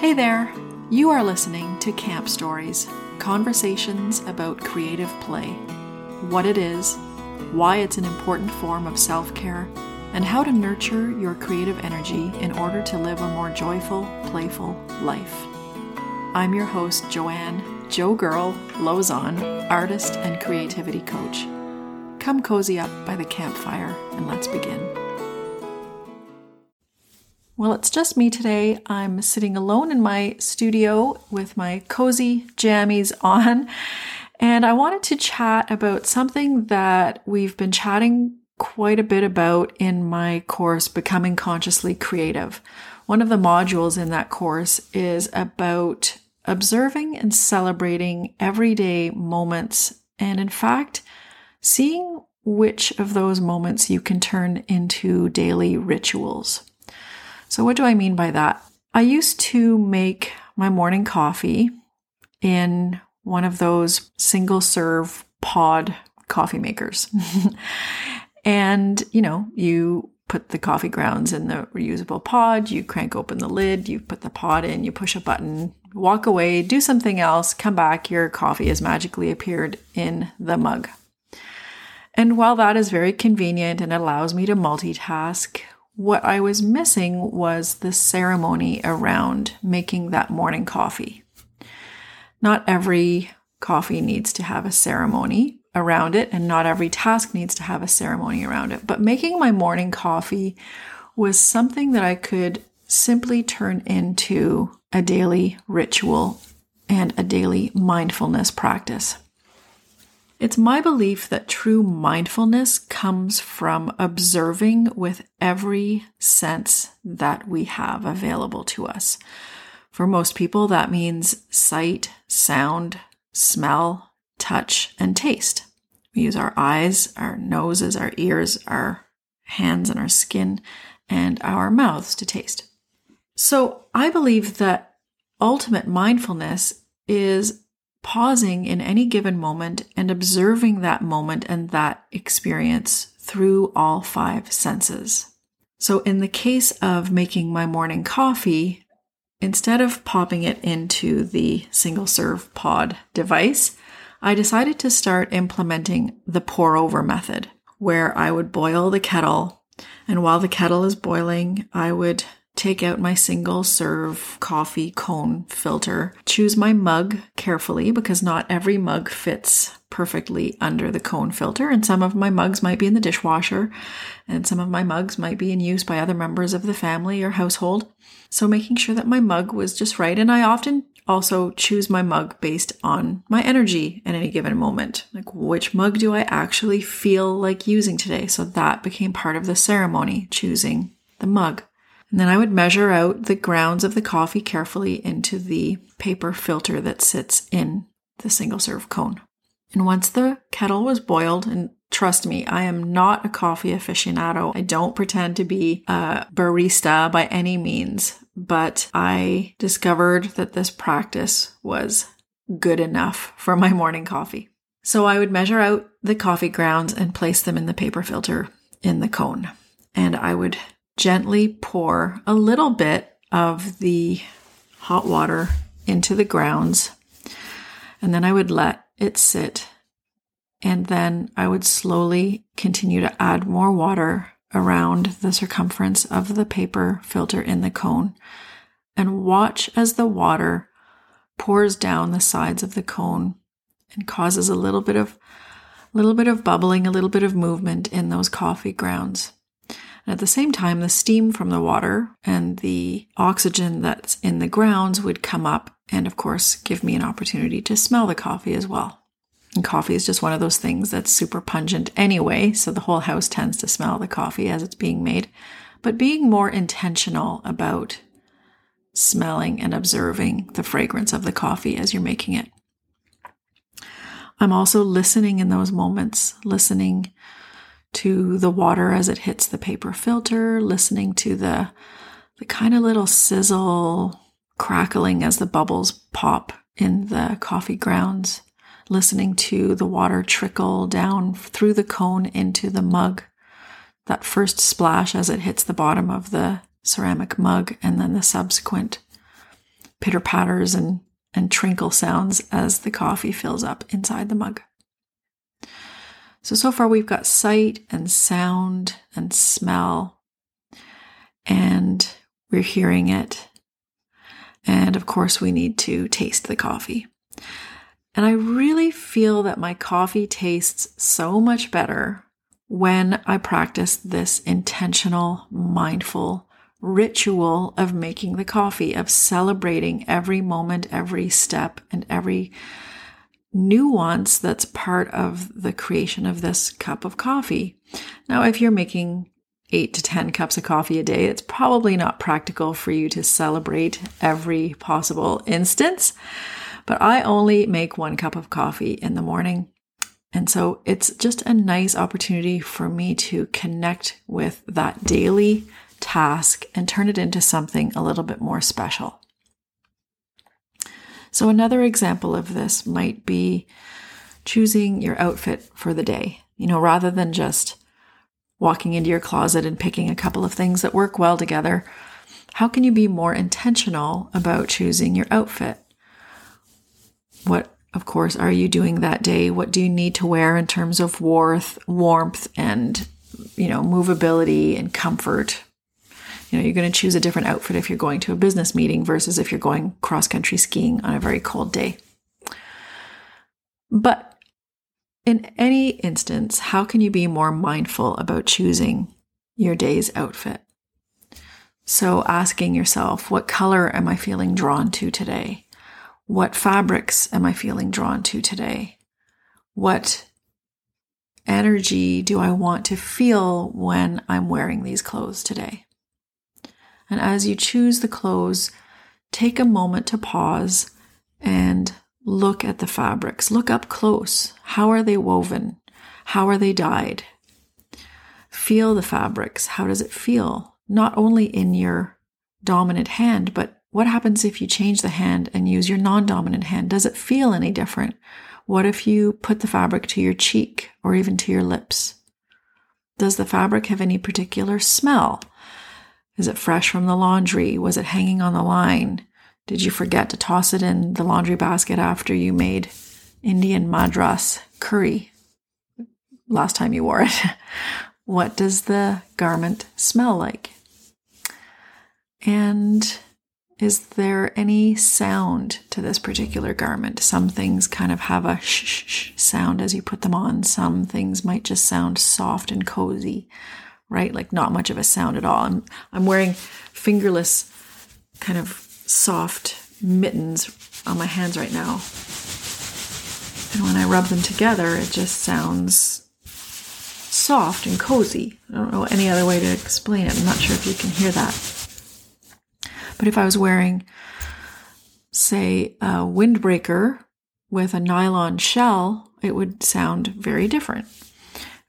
Hey there! You are listening to Camp Stories conversations about creative play, what it is, why it's an important form of self care, and how to nurture your creative energy in order to live a more joyful, playful life. I'm your host, Joanne, Joe Girl Lozon, artist and creativity coach. Come cozy up by the campfire and let's begin. Well, it's just me today. I'm sitting alone in my studio with my cozy jammies on, and I wanted to chat about something that we've been chatting quite a bit about in my course, Becoming Consciously Creative. One of the modules in that course is about observing and celebrating everyday moments, and in fact, seeing which of those moments you can turn into daily rituals. So, what do I mean by that? I used to make my morning coffee in one of those single serve pod coffee makers. and, you know, you put the coffee grounds in the reusable pod, you crank open the lid, you put the pod in, you push a button, walk away, do something else, come back, your coffee has magically appeared in the mug. And while that is very convenient and allows me to multitask, what I was missing was the ceremony around making that morning coffee. Not every coffee needs to have a ceremony around it, and not every task needs to have a ceremony around it. But making my morning coffee was something that I could simply turn into a daily ritual and a daily mindfulness practice. It's my belief that true mindfulness comes from observing with every sense that we have available to us. For most people, that means sight, sound, smell, touch, and taste. We use our eyes, our noses, our ears, our hands, and our skin, and our mouths to taste. So I believe that ultimate mindfulness is pausing in any given moment and observing that moment and that experience through all five senses. So, in the case of making my morning coffee, instead of popping it into the single serve pod device, I decided to start implementing the pour over method, where I would boil the kettle, and while the kettle is boiling, I would take out my single serve coffee cone filter. Choose my mug carefully because not every mug fits perfectly under the cone filter, and some of my mugs might be in the dishwasher, and some of my mugs might be in use by other members of the family or household. So, making sure that my mug was just right, and I often also choose my mug based on my energy at any given moment. Like, which mug do I actually feel like using today? So, that became part of the ceremony, choosing the mug. And then I would measure out the grounds of the coffee carefully into the paper filter that sits in the single serve cone. And once the kettle was boiled, and trust me, I am not a coffee aficionado. I don't pretend to be a barista by any means, but I discovered that this practice was good enough for my morning coffee. So I would measure out the coffee grounds and place them in the paper filter in the cone. And I would gently pour a little bit of the hot water into the grounds. And then I would let it sit. And then I would slowly continue to add more water around the circumference of the paper filter in the cone and watch as the water pours down the sides of the cone and causes a little bit of little bit of bubbling, a little bit of movement in those coffee grounds. And at the same time, the steam from the water and the oxygen that's in the grounds would come up and, of course, give me an opportunity to smell the coffee as well. And coffee is just one of those things that's super pungent anyway, so the whole house tends to smell the coffee as it's being made. But being more intentional about smelling and observing the fragrance of the coffee as you're making it. I'm also listening in those moments, listening to the water as it hits the paper filter, listening to the, the kind of little sizzle crackling as the bubbles pop in the coffee grounds, listening to the water trickle down through the cone into the mug, that first splash as it hits the bottom of the ceramic mug, and then the subsequent pitter patters and, and trinkle sounds as the coffee fills up inside the mug. So, so far we've got sight and sound and smell, and we're hearing it. And of course, we need to taste the coffee. And I really feel that my coffee tastes so much better when I practice this intentional, mindful ritual of making the coffee, of celebrating every moment, every step, and every nuance that's part of the creation of this cup of coffee. Now, if you're making eight to 10 cups of coffee a day, it's probably not practical for you to celebrate every possible instance. But I only make one cup of coffee in the morning. And so it's just a nice opportunity for me to connect with that daily task and turn it into something a little bit more special. So, another example of this might be choosing your outfit for the day. You know, rather than just walking into your closet and picking a couple of things that work well together, how can you be more intentional about choosing your outfit? What, of course, are you doing that day? What do you need to wear in terms of warmth, warmth and, you know, movability and comfort? You know, you're going to choose a different outfit if you're going to a business meeting versus if you're going cross country skiing on a very cold day. But in any instance, how can you be more mindful about choosing your day's outfit? So, asking yourself, what color am I feeling drawn to today? What fabrics am I feeling drawn to today? What energy do I want to feel when I'm wearing these clothes today? And as you choose the clothes, take a moment to pause and look at the fabrics. Look up close. How are they woven? How are they dyed? Feel the fabrics. How does it feel? Not only in your dominant hand, but what happens if you change the hand and use your non dominant hand? Does it feel any different? What if you put the fabric to your cheek or even to your lips? Does the fabric have any particular smell? Is it fresh from the laundry? Was it hanging on the line? Did you forget to toss it in the laundry basket after you made Indian madras curry last time you wore it? what does the garment smell like? And is there any sound to this particular garment? Some things kind of have a shh, sound as you put them on. Some things might just sound soft and cozy right? Like not much of a sound at all. I'm I'm wearing fingerless kind of soft mittens on my hands right now. And when I rub them together, it just sounds soft and cozy. I don't know any other way to explain it. I'm not sure if you can hear that. But if I was wearing, say, a windbreaker with a nylon shell, it would sound very different.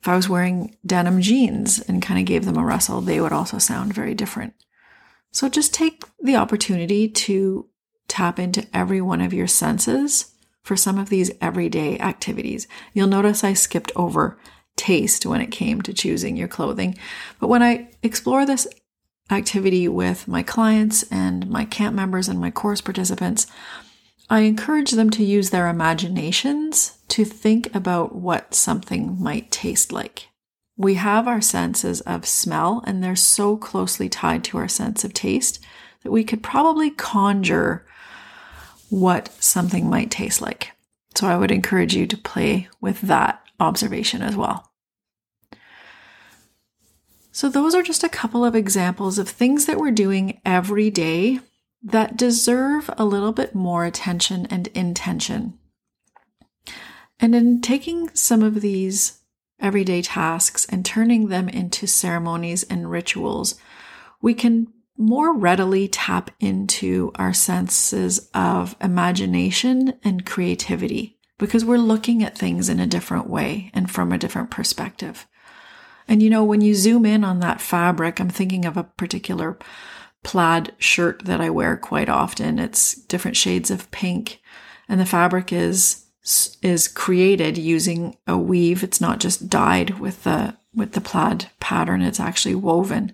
If I was wearing denim jeans and kind of gave them a rustle, they would also sound very different. So just take the opportunity to tap into every one of your senses for some of these everyday activities. You'll notice I skipped over taste when it came to choosing your clothing. But when I explore this activity with my clients and my camp members and my course participants, I encourage them to use their imaginations to think about what something might taste like. We have our senses of smell, and they're so closely tied to our sense of taste that we could probably conjure what something might taste like. So I would encourage you to play with that observation as well. So, those are just a couple of examples of things that we're doing every day that deserve a little bit more attention and intention. And in taking some of these everyday tasks and turning them into ceremonies and rituals, we can more readily tap into our senses of imagination and creativity because we're looking at things in a different way and from a different perspective. And you know, when you zoom in on that fabric, I'm thinking of a particular plaid shirt that I wear quite often. It's different shades of pink and the fabric is is created using a weave. It's not just dyed with the with the plaid pattern. It's actually woven.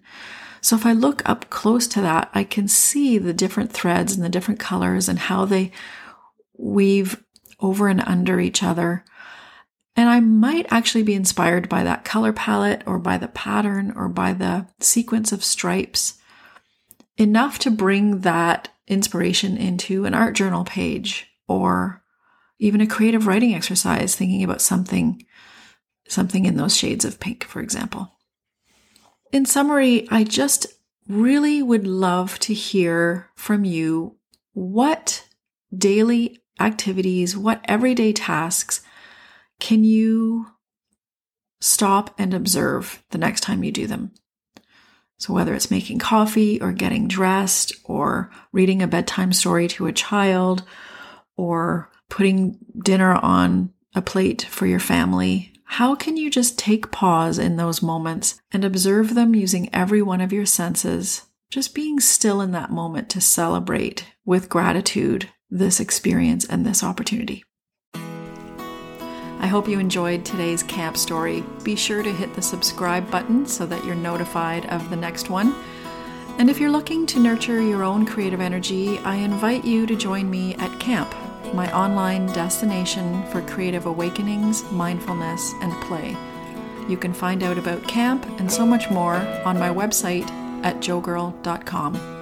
So if I look up close to that, I can see the different threads and the different colors and how they weave over and under each other. And I might actually be inspired by that color palette or by the pattern or by the sequence of stripes enough to bring that inspiration into an art journal page or even a creative writing exercise thinking about something something in those shades of pink for example. In summary i just really would love to hear from you what daily activities what everyday tasks can you stop and observe the next time you do them. So, whether it's making coffee or getting dressed or reading a bedtime story to a child or putting dinner on a plate for your family, how can you just take pause in those moments and observe them using every one of your senses? Just being still in that moment to celebrate with gratitude this experience and this opportunity. I hope you enjoyed today's camp story. Be sure to hit the subscribe button so that you're notified of the next one. And if you're looking to nurture your own creative energy, I invite you to join me at camp, my online destination for creative awakenings, mindfulness, and play. You can find out about camp and so much more on my website at joegirl.com.